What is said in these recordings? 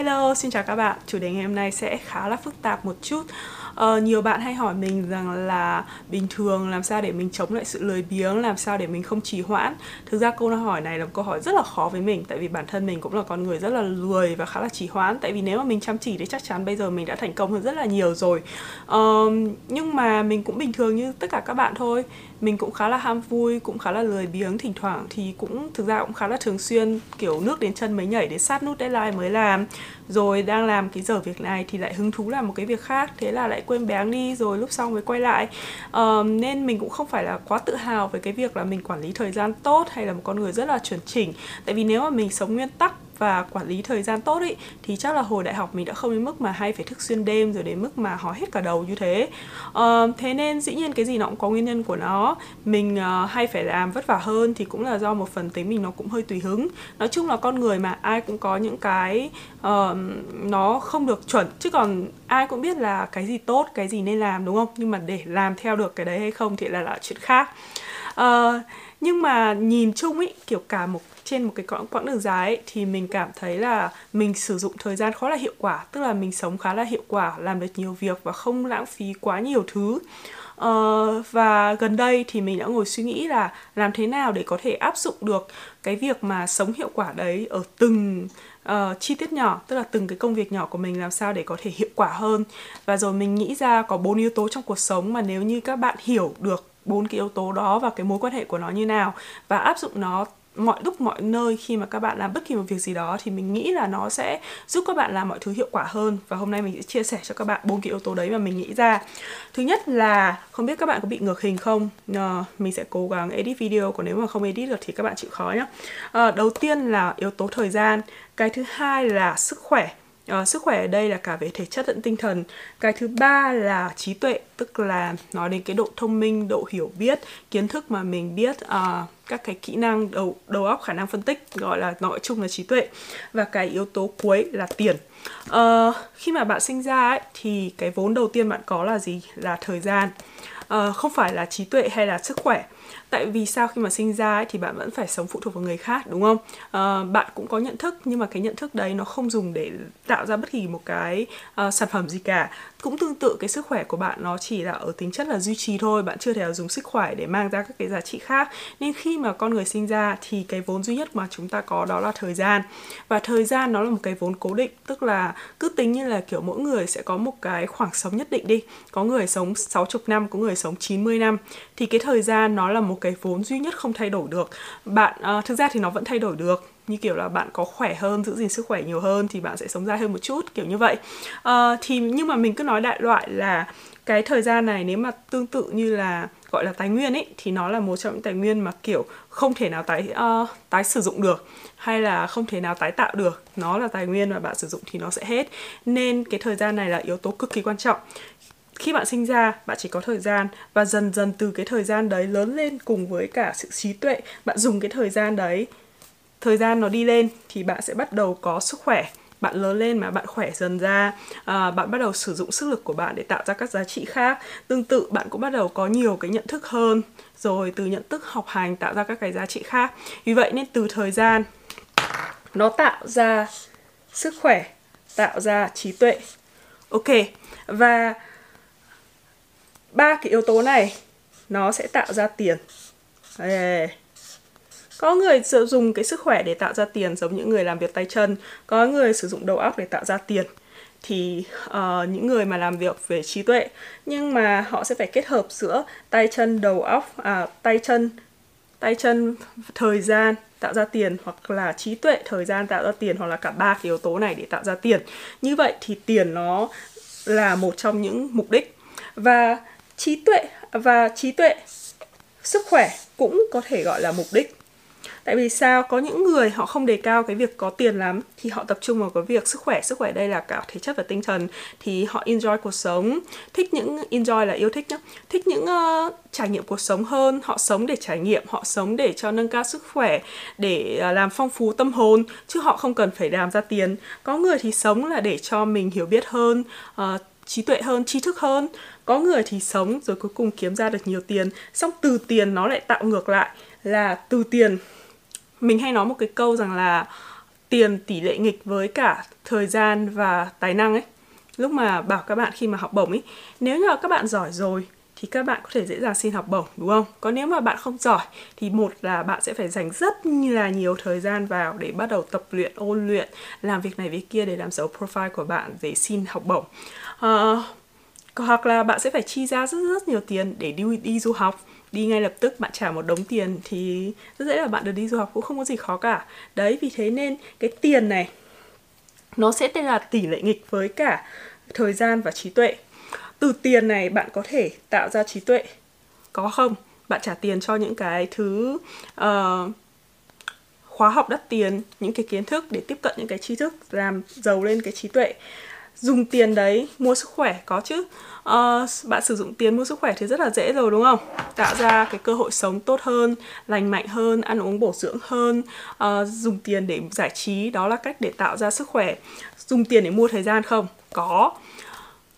Hello, xin chào các bạn. Chủ đề ngày hôm nay sẽ khá là phức tạp một chút. Uh, nhiều bạn hay hỏi mình rằng là bình thường làm sao để mình chống lại sự lười biếng, làm sao để mình không trì hoãn. Thực ra câu hỏi này là một câu hỏi rất là khó với mình tại vì bản thân mình cũng là con người rất là lười và khá là trì hoãn. Tại vì nếu mà mình chăm chỉ thì chắc chắn bây giờ mình đã thành công hơn rất là nhiều rồi. Uh, nhưng mà mình cũng bình thường như tất cả các bạn thôi. Mình cũng khá là ham vui, cũng khá là lười biếng thỉnh thoảng thì cũng thực ra cũng khá là thường xuyên kiểu nước đến chân mới nhảy để sát nút deadline mới làm rồi đang làm cái giờ việc này thì lại hứng thú làm một cái việc khác thế là lại quên béng đi rồi lúc sau mới quay lại. Um, nên mình cũng không phải là quá tự hào về cái việc là mình quản lý thời gian tốt hay là một con người rất là chuẩn chỉnh. Tại vì nếu mà mình sống nguyên tắc và quản lý thời gian tốt ý thì chắc là hồi đại học mình đã không đến mức mà hay phải thức xuyên đêm rồi đến mức mà hói hết cả đầu như thế. À, thế nên dĩ nhiên cái gì nó cũng có nguyên nhân của nó. Mình uh, hay phải làm vất vả hơn thì cũng là do một phần tính mình nó cũng hơi tùy hứng. Nói chung là con người mà ai cũng có những cái uh, nó không được chuẩn. Chứ còn ai cũng biết là cái gì tốt cái gì nên làm đúng không? Nhưng mà để làm theo được cái đấy hay không thì là là chuyện khác uh, nhưng mà nhìn chung ý kiểu cả một trên một cái quãng, quãng đường dài ấy, thì mình cảm thấy là mình sử dụng thời gian khá là hiệu quả tức là mình sống khá là hiệu quả làm được nhiều việc và không lãng phí quá nhiều thứ. Uh, và gần đây thì mình đã ngồi suy nghĩ là làm thế nào để có thể áp dụng được cái việc mà sống hiệu quả đấy ở từng uh, chi tiết nhỏ tức là từng cái công việc nhỏ của mình làm sao để có thể hiệu quả hơn. Và rồi mình nghĩ ra có bốn yếu tố trong cuộc sống mà nếu như các bạn hiểu được bốn cái yếu tố đó và cái mối quan hệ của nó như nào. Và áp dụng nó mọi lúc mọi nơi khi mà các bạn làm bất kỳ một việc gì đó thì mình nghĩ là nó sẽ giúp các bạn làm mọi thứ hiệu quả hơn. Và hôm nay mình sẽ chia sẻ cho các bạn bốn cái yếu tố đấy mà mình nghĩ ra. Thứ nhất là không biết các bạn có bị ngược hình không? À, mình sẽ cố gắng edit video còn nếu mà không edit được thì các bạn chịu khó nhé à, ờ, đầu tiên là yếu tố thời gian. Cái thứ hai là sức khỏe à, sức khỏe ở đây là cả về thể chất lẫn tinh thần. Cái thứ ba là trí tuệ tức là nói đến cái độ thông minh độ hiểu biết kiến thức mà mình biết à, các cái kỹ năng đầu đầu óc khả năng phân tích gọi là nói chung là trí tuệ. Và cái yếu tố cuối là tiền. À, khi mà bạn sinh ra ấy, thì cái vốn đầu tiên bạn có là gì? Là thời gian. À, không phải là trí tuệ hay là sức khỏe tại vì sao khi mà sinh ra ấy, thì bạn vẫn phải sống phụ thuộc vào người khác đúng không? À, bạn cũng có nhận thức nhưng mà cái nhận thức đấy nó không dùng để tạo ra bất kỳ một cái uh, sản phẩm gì cả. Cũng tương tự cái sức khỏe của bạn nó chỉ là ở tính chất là duy trì thôi bạn chưa thể dùng sức khỏe để mang ra các cái giá trị khác. Nên khi mà con người sinh ra thì cái vốn duy nhất mà chúng ta có đó là thời gian. Và thời gian nó là một cái vốn cố định tức là cứ tính như là kiểu mỗi người sẽ có một cái khoảng sống nhất định đi. Có người sống 60 năm có người sống 90 năm. Thì cái thời gian nó là một cái vốn duy nhất không thay đổi được. Bạn uh, thực ra thì nó vẫn thay đổi được. Như kiểu là bạn có khỏe hơn giữ gìn sức khỏe nhiều hơn thì bạn sẽ sống dài hơn một chút kiểu như vậy. Uh, thì nhưng mà mình cứ nói đại loại là cái thời gian này nếu mà tương tự như là gọi là tài nguyên ấy thì nó là một trong những tài nguyên mà kiểu không thể nào tái uh, tái sử dụng được hay là không thể nào tái tạo được. Nó là tài nguyên mà bạn sử dụng thì nó sẽ hết. Nên cái thời gian này là yếu tố cực kỳ quan trọng khi bạn sinh ra bạn chỉ có thời gian và dần dần từ cái thời gian đấy lớn lên cùng với cả sự trí tuệ bạn dùng cái thời gian đấy. Thời gian nó đi lên thì bạn sẽ bắt đầu có sức khỏe. Bạn lớn lên mà bạn khỏe dần ra à, bạn bắt đầu sử dụng sức lực của bạn để tạo ra các giá trị khác. Tương tự bạn cũng bắt đầu có nhiều cái nhận thức hơn rồi từ nhận thức học hành tạo ra các cái giá trị khác. Vì vậy nên từ thời gian nó tạo ra sức khỏe tạo ra trí tuệ. Ok và ba cái yếu tố này nó sẽ tạo ra tiền. Đây. có người sử dụng cái sức khỏe để tạo ra tiền giống những người làm việc tay chân. Có người sử dụng đầu óc để tạo ra tiền. Thì uh, những người mà làm việc về trí tuệ nhưng mà họ sẽ phải kết hợp giữa tay chân đầu óc à, tay chân tay chân thời gian tạo ra tiền hoặc là trí tuệ thời gian tạo ra tiền hoặc là cả ba cái yếu tố này để tạo ra tiền. Như vậy thì tiền nó là một trong những mục đích. Và trí tuệ và trí tuệ sức khỏe cũng có thể gọi là mục đích. Tại vì sao? Có những người họ không đề cao cái việc có tiền lắm thì họ tập trung vào cái việc sức khỏe. Sức khỏe đây là cả thể chất và tinh thần thì họ enjoy cuộc sống. Thích những enjoy là yêu thích nhá. Thích những uh, trải nghiệm cuộc sống hơn họ sống để trải nghiệm họ sống để cho nâng cao sức khỏe để uh, làm phong phú tâm hồn chứ họ không cần phải làm ra tiền. Có người thì sống là để cho mình hiểu biết hơn uh, trí tuệ hơn trí thức hơn. Có người thì sống rồi cuối cùng kiếm ra được nhiều tiền xong từ tiền nó lại tạo ngược lại là từ tiền. Mình hay nói một cái câu rằng là tiền tỷ lệ nghịch với cả thời gian và tài năng ấy. Lúc mà bảo các bạn khi mà học bổng ấy, nếu như các bạn giỏi rồi thì các bạn có thể dễ dàng xin học bổng đúng không? Còn nếu mà bạn không giỏi thì một là bạn sẽ phải dành rất là nhiều thời gian vào để bắt đầu tập luyện, ôn luyện, làm việc này việc kia để làm xấu profile của bạn để xin học bổng. Uh, hoặc là bạn sẽ phải chi ra rất rất nhiều tiền để đi đi du học đi ngay lập tức bạn trả một đống tiền thì rất dễ là bạn được đi du học cũng không có gì khó cả đấy vì thế nên cái tiền này nó sẽ tên là tỷ lệ nghịch với cả thời gian và trí tuệ từ tiền này bạn có thể tạo ra trí tuệ. Có không? Bạn trả tiền cho những cái thứ uh, khóa học đắt tiền những cái kiến thức để tiếp cận những cái tri thức làm giàu lên cái trí tuệ. Dùng tiền đấy mua sức khỏe có chứ. Uh, bạn sử dụng tiền mua sức khỏe thì rất là dễ rồi đúng không? Tạo ra cái cơ hội sống tốt hơn lành mạnh hơn ăn uống bổ dưỡng hơn. Uh, dùng tiền để giải trí đó là cách để tạo ra sức khỏe. Dùng tiền để mua thời gian không? Có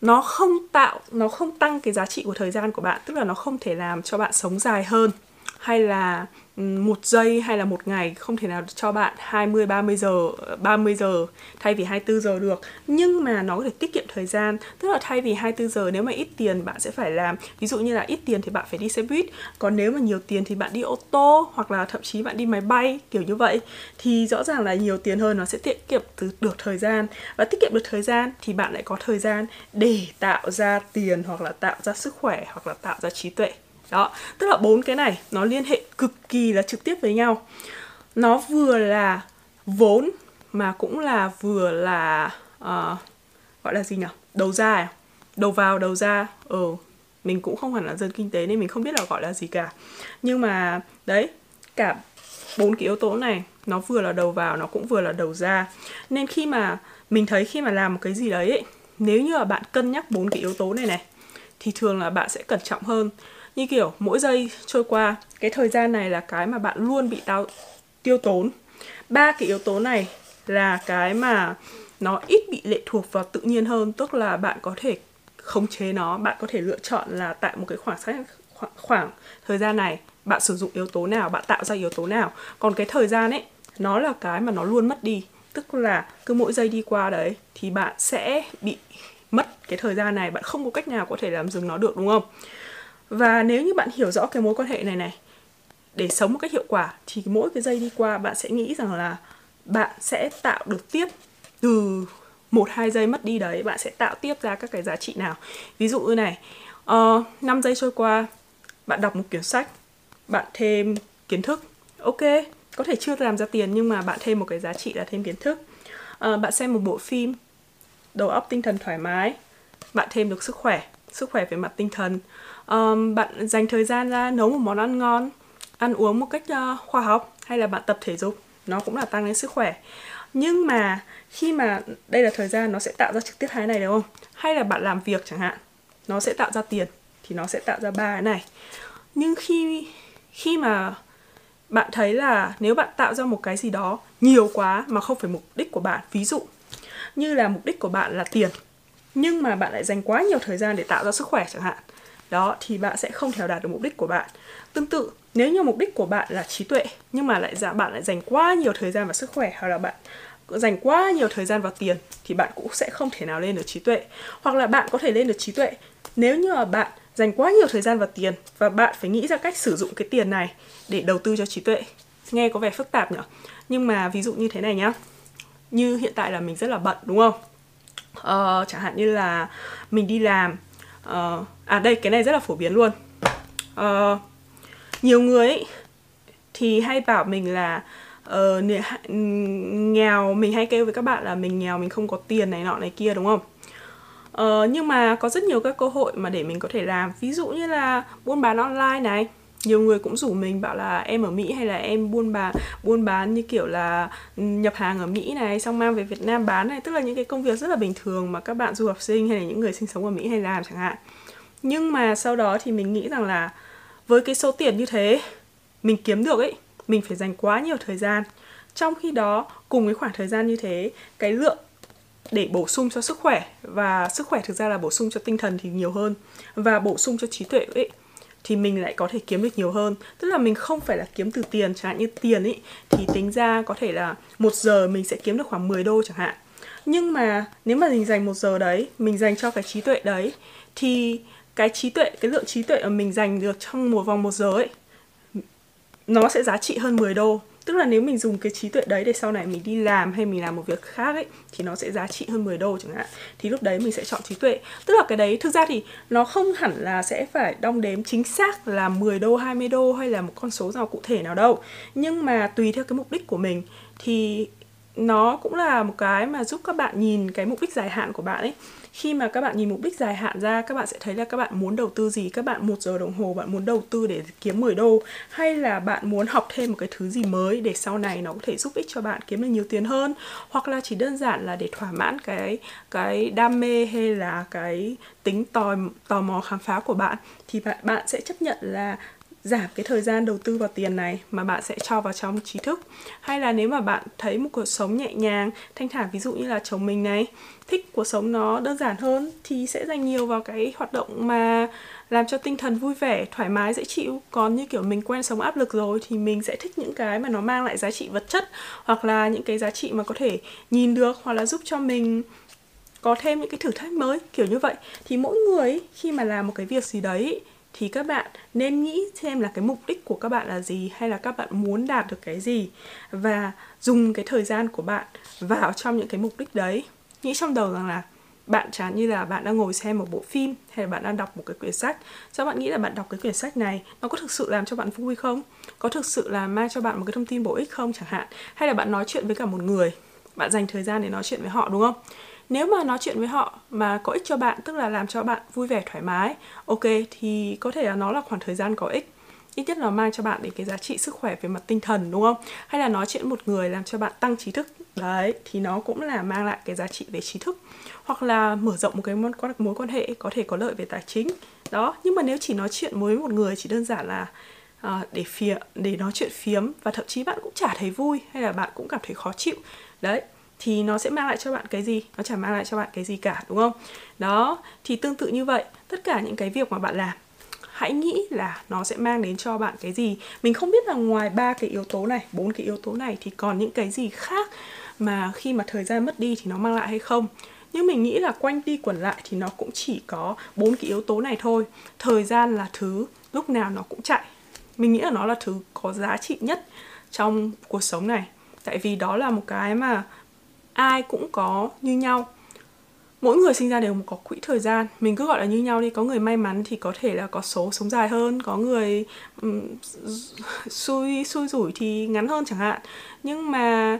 nó không tạo, nó không tăng cái giá trị của thời gian của bạn, tức là nó không thể làm cho bạn sống dài hơn, hay là một giây hay là một ngày không thể nào cho bạn 20 30 giờ 30 giờ thay vì 24 giờ được. Nhưng mà nó có thể tiết kiệm thời gian. Tức là thay vì 24 giờ, nếu mà ít tiền, bạn sẽ phải làm. Ví dụ như là ít tiền thì bạn phải đi xe buýt. Còn nếu mà nhiều tiền thì bạn đi ô tô hoặc là thậm chí bạn đi máy bay, kiểu như vậy. Thì rõ ràng là nhiều tiền hơn nó sẽ tiết kiệm được thời gian. Và tiết kiệm được thời gian thì bạn lại có thời gian để tạo ra tiền hoặc là tạo ra sức khỏe hoặc là tạo ra trí tuệ đó tức là bốn cái này nó liên hệ cực kỳ là trực tiếp với nhau. Nó vừa là vốn mà cũng là vừa là uh, gọi là gì nhỉ? Đầu ra à? đầu vào đầu ra. Ờ ừ, mình cũng không hẳn là dân kinh tế nên mình không biết là gọi là gì cả. Nhưng mà đấy cả bốn cái yếu tố này nó vừa là đầu vào nó cũng vừa là đầu ra. Nên khi mà mình thấy khi mà làm một cái gì đấy ấy, nếu như là bạn cân nhắc bốn cái yếu tố này này thì thường là bạn sẽ cẩn trọng hơn như kiểu mỗi giây trôi qua cái thời gian này là cái mà bạn luôn bị tao tiêu tốn. Ba cái yếu tố này là cái mà nó ít bị lệ thuộc vào tự nhiên hơn tức là bạn có thể khống chế nó bạn có thể lựa chọn là tại một cái khoảng khoảng, khoảng thời gian này bạn sử dụng yếu tố nào bạn tạo ra yếu tố nào. Còn cái thời gian ấy nó là cái mà nó luôn mất đi tức là cứ mỗi giây đi qua đấy thì bạn sẽ bị mất cái thời gian này bạn không có cách nào có thể làm dừng nó được đúng không? Và nếu như bạn hiểu rõ cái mối quan hệ này này để sống một cách hiệu quả thì mỗi cái giây đi qua bạn sẽ nghĩ rằng là bạn sẽ tạo được tiếp từ một hai giây mất đi đấy bạn sẽ tạo tiếp ra các cái giá trị nào. Ví dụ như này ờ, uh, 5 giây trôi qua bạn đọc một quyển sách bạn thêm kiến thức. Ok có thể chưa làm ra tiền nhưng mà bạn thêm một cái giá trị là thêm kiến thức. Uh, bạn xem một bộ phim đầu óc tinh thần thoải mái bạn thêm được sức khỏe sức khỏe về mặt tinh thần um, bạn dành thời gian ra nấu một món ăn ngon ăn uống một cách uh, khoa học hay là bạn tập thể dục nó cũng là tăng lên sức khỏe. Nhưng mà khi mà đây là thời gian nó sẽ tạo ra trực tiếp hai này đúng không? Hay là bạn làm việc chẳng hạn nó sẽ tạo ra tiền thì nó sẽ tạo ra ba cái này. Nhưng khi khi mà bạn thấy là nếu bạn tạo ra một cái gì đó nhiều quá mà không phải mục đích của bạn ví dụ như là mục đích của bạn là tiền nhưng mà bạn lại dành quá nhiều thời gian để tạo ra sức khỏe chẳng hạn đó thì bạn sẽ không thể đạt được mục đích của bạn. Tương tự nếu như mục đích của bạn là trí tuệ nhưng mà lại dạ bạn lại dành quá nhiều thời gian vào sức khỏe hoặc là bạn dành quá nhiều thời gian vào tiền thì bạn cũng sẽ không thể nào lên được trí tuệ. Hoặc là bạn có thể lên được trí tuệ nếu như là bạn dành quá nhiều thời gian vào tiền và bạn phải nghĩ ra cách sử dụng cái tiền này để đầu tư cho trí tuệ. Nghe có vẻ phức tạp nhỉ nhưng mà ví dụ như thế này nhá. Như hiện tại là mình rất là bận đúng không? Ờ, chẳng hạn như là mình đi làm uh, à đây cái này rất là phổ biến luôn. Uh, nhiều người ấy, thì hay bảo mình là uh, nghèo mình hay kêu với các bạn là mình nghèo mình không có tiền này nọ này kia đúng không? Uh, nhưng mà có rất nhiều các cơ hội mà để mình có thể làm. Ví dụ như là buôn bán online này nhiều người cũng rủ mình bảo là em ở Mỹ hay là em buôn bán buôn bán như kiểu là ừ, nhập hàng ở Mỹ này, xong mang về Việt Nam bán này? Tức là những cái công việc rất là bình thường mà các bạn du học sinh hay là những người sinh sống ở Mỹ hay làm chẳng hạn. Nhưng mà sau đó thì mình nghĩ rằng là với cái số tiền như thế, mình kiếm được ấy, mình phải dành quá nhiều thời gian. Trong khi đó, cùng với khoảng thời gian như thế, cái lượng để bổ sung cho sức khỏe và sức khỏe thực ra là bổ sung cho tinh thần thì nhiều hơn và bổ sung cho trí tuệ ấy thì mình lại có thể kiếm được nhiều hơn. Tức là mình không phải là kiếm từ tiền, chẳng hạn như tiền ấy thì tính ra có thể là một giờ mình sẽ kiếm được khoảng 10 đô chẳng hạn. Nhưng mà nếu mà mình dành một giờ đấy, mình dành cho cái trí tuệ đấy, thì cái trí tuệ, cái lượng trí tuệ mà mình dành được trong một vòng một giờ ấy, nó sẽ giá trị hơn 10 đô tức là nếu mình dùng cái trí tuệ đấy để sau này mình đi làm hay mình làm một việc khác ấy, thì nó sẽ giá trị hơn 10 đô chẳng hạn. Thì lúc đấy mình sẽ chọn trí tuệ. Tức là cái đấy, thực ra thì nó không hẳn là sẽ phải đong đếm chính xác là 10 đô 20 đô hay là một con số nào cụ thể nào đâu. Nhưng mà tùy theo cái mục đích của mình, thì nó cũng là một cái mà giúp các bạn nhìn cái mục đích dài hạn của bạn ấy khi mà các bạn nhìn mục đích dài hạn ra, các bạn sẽ thấy là các bạn muốn đầu tư gì? Các bạn một giờ đồng hồ bạn muốn đầu tư để kiếm 10 đô? Hay là bạn muốn học thêm một cái thứ gì mới để sau này nó có thể giúp ích cho bạn kiếm được nhiều tiền hơn? Hoặc là chỉ đơn giản là để thỏa mãn cái cái đam mê hay là cái tính tò tò mò khám phá của bạn, thì bạn bạn sẽ chấp nhận là giảm cái thời gian đầu tư vào tiền này mà bạn sẽ cho vào trong trí thức. Hay là nếu mà bạn thấy một cuộc sống nhẹ nhàng, thanh thản, ví dụ như là chồng mình này, thích cuộc sống nó đơn giản hơn thì sẽ dành nhiều vào cái hoạt động mà làm cho tinh thần vui vẻ, thoải mái, dễ chịu. Còn như kiểu mình quen sống áp lực rồi thì mình sẽ thích những cái mà nó mang lại giá trị vật chất hoặc là những cái giá trị mà có thể nhìn được hoặc là giúp cho mình có thêm những cái thử thách mới, kiểu như vậy. Thì mỗi người khi mà làm một cái việc gì đấy thì các bạn nên nghĩ xem là cái mục đích của các bạn là gì hay là các bạn muốn đạt được cái gì và dùng cái thời gian của bạn vào trong những cái mục đích đấy. Nghĩ trong đầu rằng là bạn chẳng như là bạn đang ngồi xem một bộ phim hay là bạn đang đọc một cái quyển sách. Sao bạn nghĩ là bạn đọc cái quyển sách này, nó có thực sự làm cho bạn vui không? Có thực sự là mang cho bạn một cái thông tin bổ ích không chẳng hạn? Hay là bạn nói chuyện với cả một người, bạn dành thời gian để nói chuyện với họ, đúng không? Nếu mà nói chuyện với họ mà có ích cho bạn tức là làm cho bạn vui vẻ thoải mái ok thì có thể là nó là khoảng thời gian có ích. Ít nhất là mang cho bạn đến cái giá trị sức khỏe về mặt tinh thần đúng không? Hay là nói chuyện một người làm cho bạn tăng trí thức đấy thì nó cũng là mang lại cái giá trị về trí thức. Hoặc là mở rộng một cái mối quan mối quan hệ có thể có lợi về tài chính đó. Nhưng mà nếu chỉ nói chuyện với một người chỉ đơn giản là à, để phía để nói chuyện phiếm và thậm chí bạn cũng chả thấy vui hay là bạn cũng cảm thấy khó chịu đấy thì nó sẽ mang lại cho bạn cái gì? Nó chẳng mang lại cho bạn cái gì cả, đúng không? Đó, thì tương tự như vậy, tất cả những cái việc mà bạn làm, hãy nghĩ là nó sẽ mang đến cho bạn cái gì? Mình không biết là ngoài ba cái yếu tố này, bốn cái yếu tố này thì còn những cái gì khác mà khi mà thời gian mất đi thì nó mang lại hay không? Nhưng mình nghĩ là quanh đi quẩn lại thì nó cũng chỉ có bốn cái yếu tố này thôi. Thời gian là thứ, lúc nào nó cũng chạy. Mình nghĩ là nó là thứ có giá trị nhất trong cuộc sống này. Tại vì đó là một cái mà ai cũng có như nhau. Mỗi người sinh ra đều có quỹ thời gian. Mình cứ gọi là như nhau đi. Có người may mắn thì có thể là có số sống dài hơn. Có người um, xui xui rủi thì ngắn hơn chẳng hạn. Nhưng mà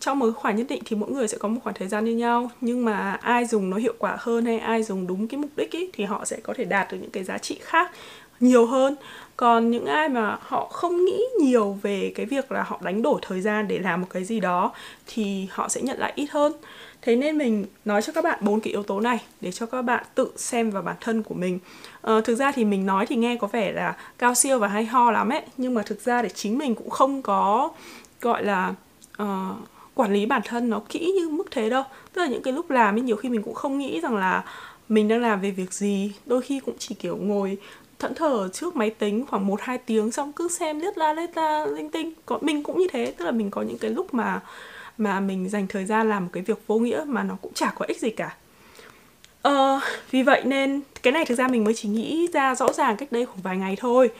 trong một khoảng nhất định thì mỗi người sẽ có một khoảng thời gian như nhau. Nhưng mà ai dùng nó hiệu quả hơn hay ai dùng đúng cái mục đích ý, thì họ sẽ có thể đạt được những cái giá trị khác nhiều hơn. Còn những ai mà họ không nghĩ nhiều về cái việc là họ đánh đổi thời gian để làm một cái gì đó thì họ sẽ nhận lại ít hơn. Thế nên mình nói cho các bạn bốn cái yếu tố này để cho các bạn tự xem vào bản thân của mình. Ờ, thực ra thì mình nói thì nghe có vẻ là cao siêu và hay ho lắm ấy nhưng mà thực ra để chính mình cũng không có gọi là uh, quản lý bản thân nó kỹ như mức thế đâu. Tức là những cái lúc làm ấy nhiều khi mình cũng không nghĩ rằng là mình đang làm về việc gì. Đôi khi cũng chỉ kiểu ngồi thẫn thờ trước máy tính khoảng 1 2 tiếng xong cứ xem liếc la lết la linh tinh. Có mình cũng như thế, tức là mình có những cái lúc mà mà mình dành thời gian làm một cái việc vô nghĩa mà nó cũng chả có ích gì cả. Ờ, vì vậy nên cái này thực ra mình mới chỉ nghĩ ra rõ ràng cách đây khoảng vài ngày thôi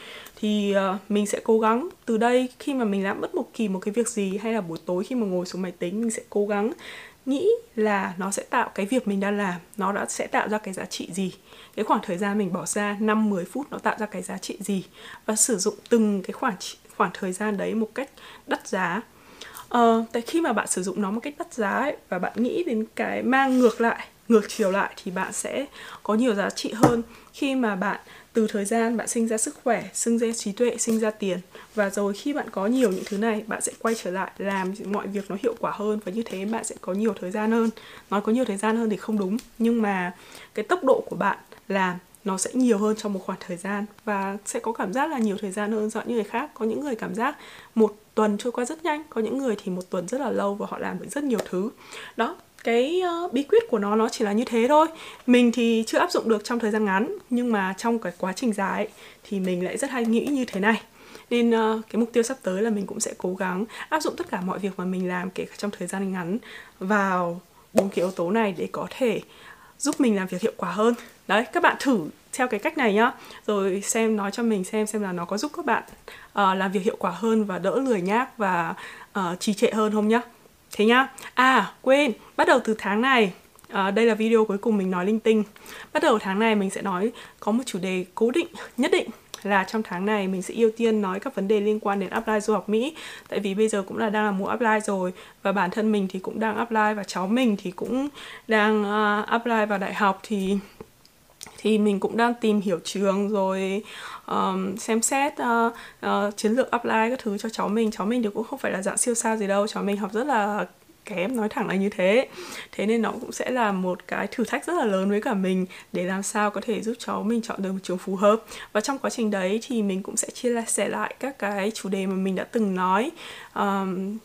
thì uh, mình sẽ cố gắng từ đây khi mà mình làm bất một kỳ một cái việc gì hay là buổi tối khi mà ngồi xuống máy tính mình sẽ cố gắng nghĩ là nó sẽ tạo cái việc mình đang làm nó đã sẽ tạo ra cái giá trị gì? Cái khoảng thời gian mình bỏ ra 5 10 phút nó tạo ra cái giá trị gì? Và sử dụng từng cái khoảng khoảng thời gian đấy một cách đắt giá. Ờ, tại khi mà bạn sử dụng nó một cách đắt giá ấy, và bạn nghĩ đến cái mang ngược lại ngược chiều lại thì bạn sẽ có nhiều giá trị hơn khi mà bạn, từ thời gian bạn sinh ra sức khỏe, sinh ra trí tuệ, sinh ra tiền. Và rồi khi bạn có nhiều những thứ này, bạn sẽ quay trở lại làm mọi việc nó hiệu quả hơn và như thế bạn sẽ có nhiều thời gian hơn. Nói có nhiều thời gian hơn thì không đúng, nhưng mà cái tốc độ của bạn làm nó sẽ nhiều hơn trong một khoảng thời gian và sẽ có cảm giác là nhiều thời gian hơn so những người khác. Có những người cảm giác một tuần trôi qua rất nhanh, có những người thì một tuần rất là lâu và họ làm được rất nhiều thứ. Đó cái uh, bí quyết của nó nó chỉ là như thế thôi. Mình thì chưa áp dụng được trong thời gian ngắn nhưng mà trong cái quá trình dài thì mình lại rất hay nghĩ như thế này. Nên uh, cái mục tiêu sắp tới là mình cũng sẽ cố gắng áp dụng tất cả mọi việc mà mình làm kể cả trong thời gian ngắn vào bốn cái yếu tố này để có thể giúp mình làm việc hiệu quả hơn. Đấy các bạn thử theo cái cách này nhá. Rồi xem nói cho mình xem xem là nó có giúp các bạn uh, làm việc hiệu quả hơn và đỡ lười nhác và uh, trì trệ hơn không nhá thế nhá. À quên bắt đầu từ tháng này. À, đây là video cuối cùng mình nói linh tinh. Bắt đầu tháng này mình sẽ nói có một chủ đề cố định nhất định là trong tháng này mình sẽ ưu tiên nói các vấn đề liên quan đến apply du học Mỹ. Tại vì bây giờ cũng là đang là mùa apply rồi và bản thân mình thì cũng đang apply và cháu mình thì cũng đang uh, apply vào đại học thì thì mình cũng đang tìm hiểu trường rồi um, xem xét uh, uh, chiến lược apply các thứ cho cháu mình. Cháu mình thì cũng không phải là dạng siêu sao gì đâu cháu mình học rất là kém nói thẳng là như thế. Thế nên nó cũng sẽ là một cái thử thách rất là lớn với cả mình để làm sao có thể giúp cháu mình chọn được một trường phù hợp. Và trong quá trình đấy thì mình cũng sẽ chia sẻ lại các cái chủ đề mà mình đã từng nói um,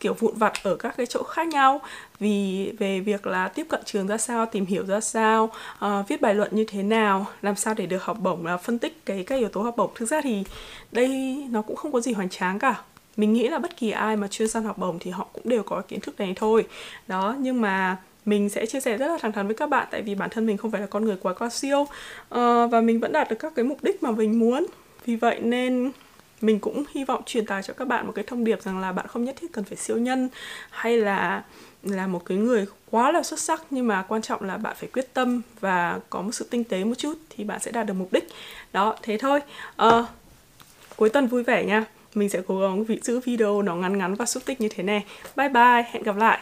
kiểu vụn vặt ở các cái chỗ khác nhau vì về việc là tiếp cận trường ra sao tìm hiểu ra sao uh, viết bài luận như thế nào làm sao để được học bổng là phân tích cái các yếu tố học bổng. Thực ra thì đây nó cũng không có gì hoành tráng cả. Mình nghĩ là bất kỳ ai mà chuyên săn học bổng thì họ cũng đều có kiến thức này thôi. Đó nhưng mà mình sẽ chia sẻ rất là thẳng thắn với các bạn tại vì bản thân mình không phải là con người quá cao siêu uh, và mình vẫn đạt được các cái mục đích mà mình muốn. Vì vậy nên mình cũng hy vọng truyền tải cho các bạn một cái thông điệp rằng là bạn không nhất thiết cần phải siêu nhân hay là là một cái người quá là xuất sắc nhưng mà quan trọng là bạn phải quyết tâm và có một sự tinh tế một chút thì bạn sẽ đạt được mục đích. Đó thế thôi. À, cuối tuần vui vẻ nha. Mình sẽ cố gắng giữ video nó ngắn ngắn và xúc tích như thế này. Bye bye hẹn gặp lại.